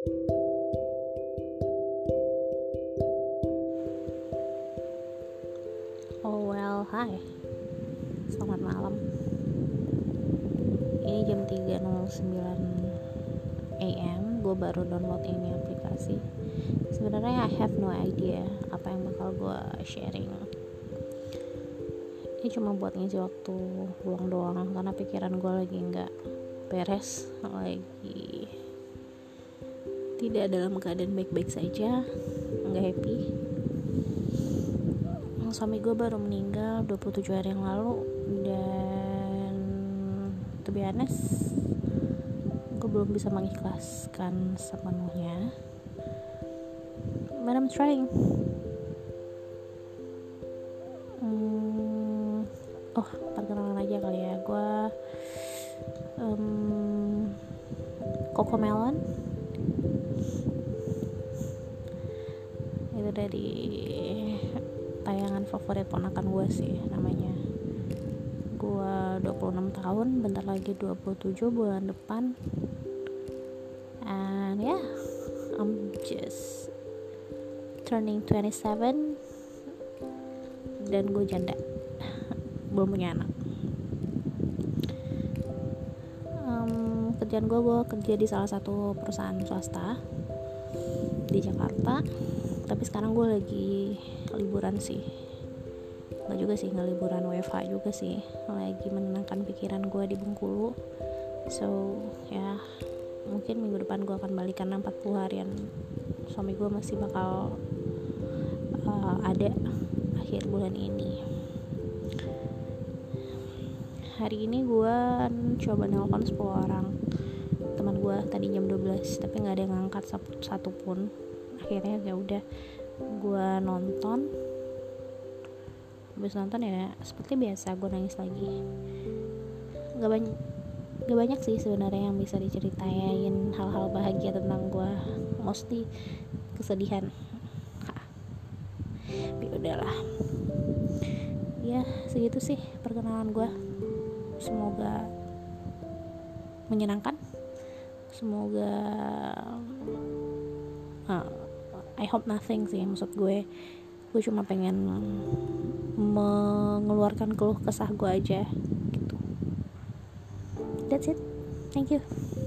Oh well, hai Selamat malam. Ini jam 3.09 AM Gue baru download ini aplikasi. Sebenarnya I have no idea Apa yang bakal gue sharing. Ini cuma buat ngisi waktu luang doang Karena pikiran gue lagi nggak beres Lagi Tidak dalam keadaan baik-baik saja Nggak happy. Suami gue baru meninggal 27 hari yang lalu dan to be honest gue belum bisa mengikhlaskan sepenuhnya. But I'm trying. Hmm, oh perkenalan aja kali ya. Gue um, Coco Melon itu dari tayangan favorit ponakan gue sih namanya. Gue 26 tahun bentar lagi 27 bulan depan. And yeah I'm just turning 27 dan gue janda. Belum punya anak. Um, kerjaan gue gue kerja di salah satu perusahaan swasta di Jakarta tapi sekarang gue lagi liburan sih. Nggak juga sih nggak liburan WFH juga sih. Lagi menenangkan pikiran gue di Bengkulu. So ya mungkin minggu depan gue akan balik karena 40 harian. Suami gue masih bakal uh, ada akhir bulan ini. Hari ini gue coba nelpon 10 orang. Teman gue tadi jam 12 tapi nggak ada yang ngangkat satu pun akhirnya ya udah gue nonton. Habis nonton ya seperti biasa gue nangis lagi. Gak banyak gak banyak sih sebenarnya yang bisa diceritain hal-hal bahagia tentang gue mostly kesedihan. Tapi udahlah. Ya segitu sih perkenalan gue semoga menyenangkan. Semoga uh, I hope nothing sih maksud gue. Gue cuma pengen mengeluarkan keluh kesah gue aja gitu. That's it. Thank you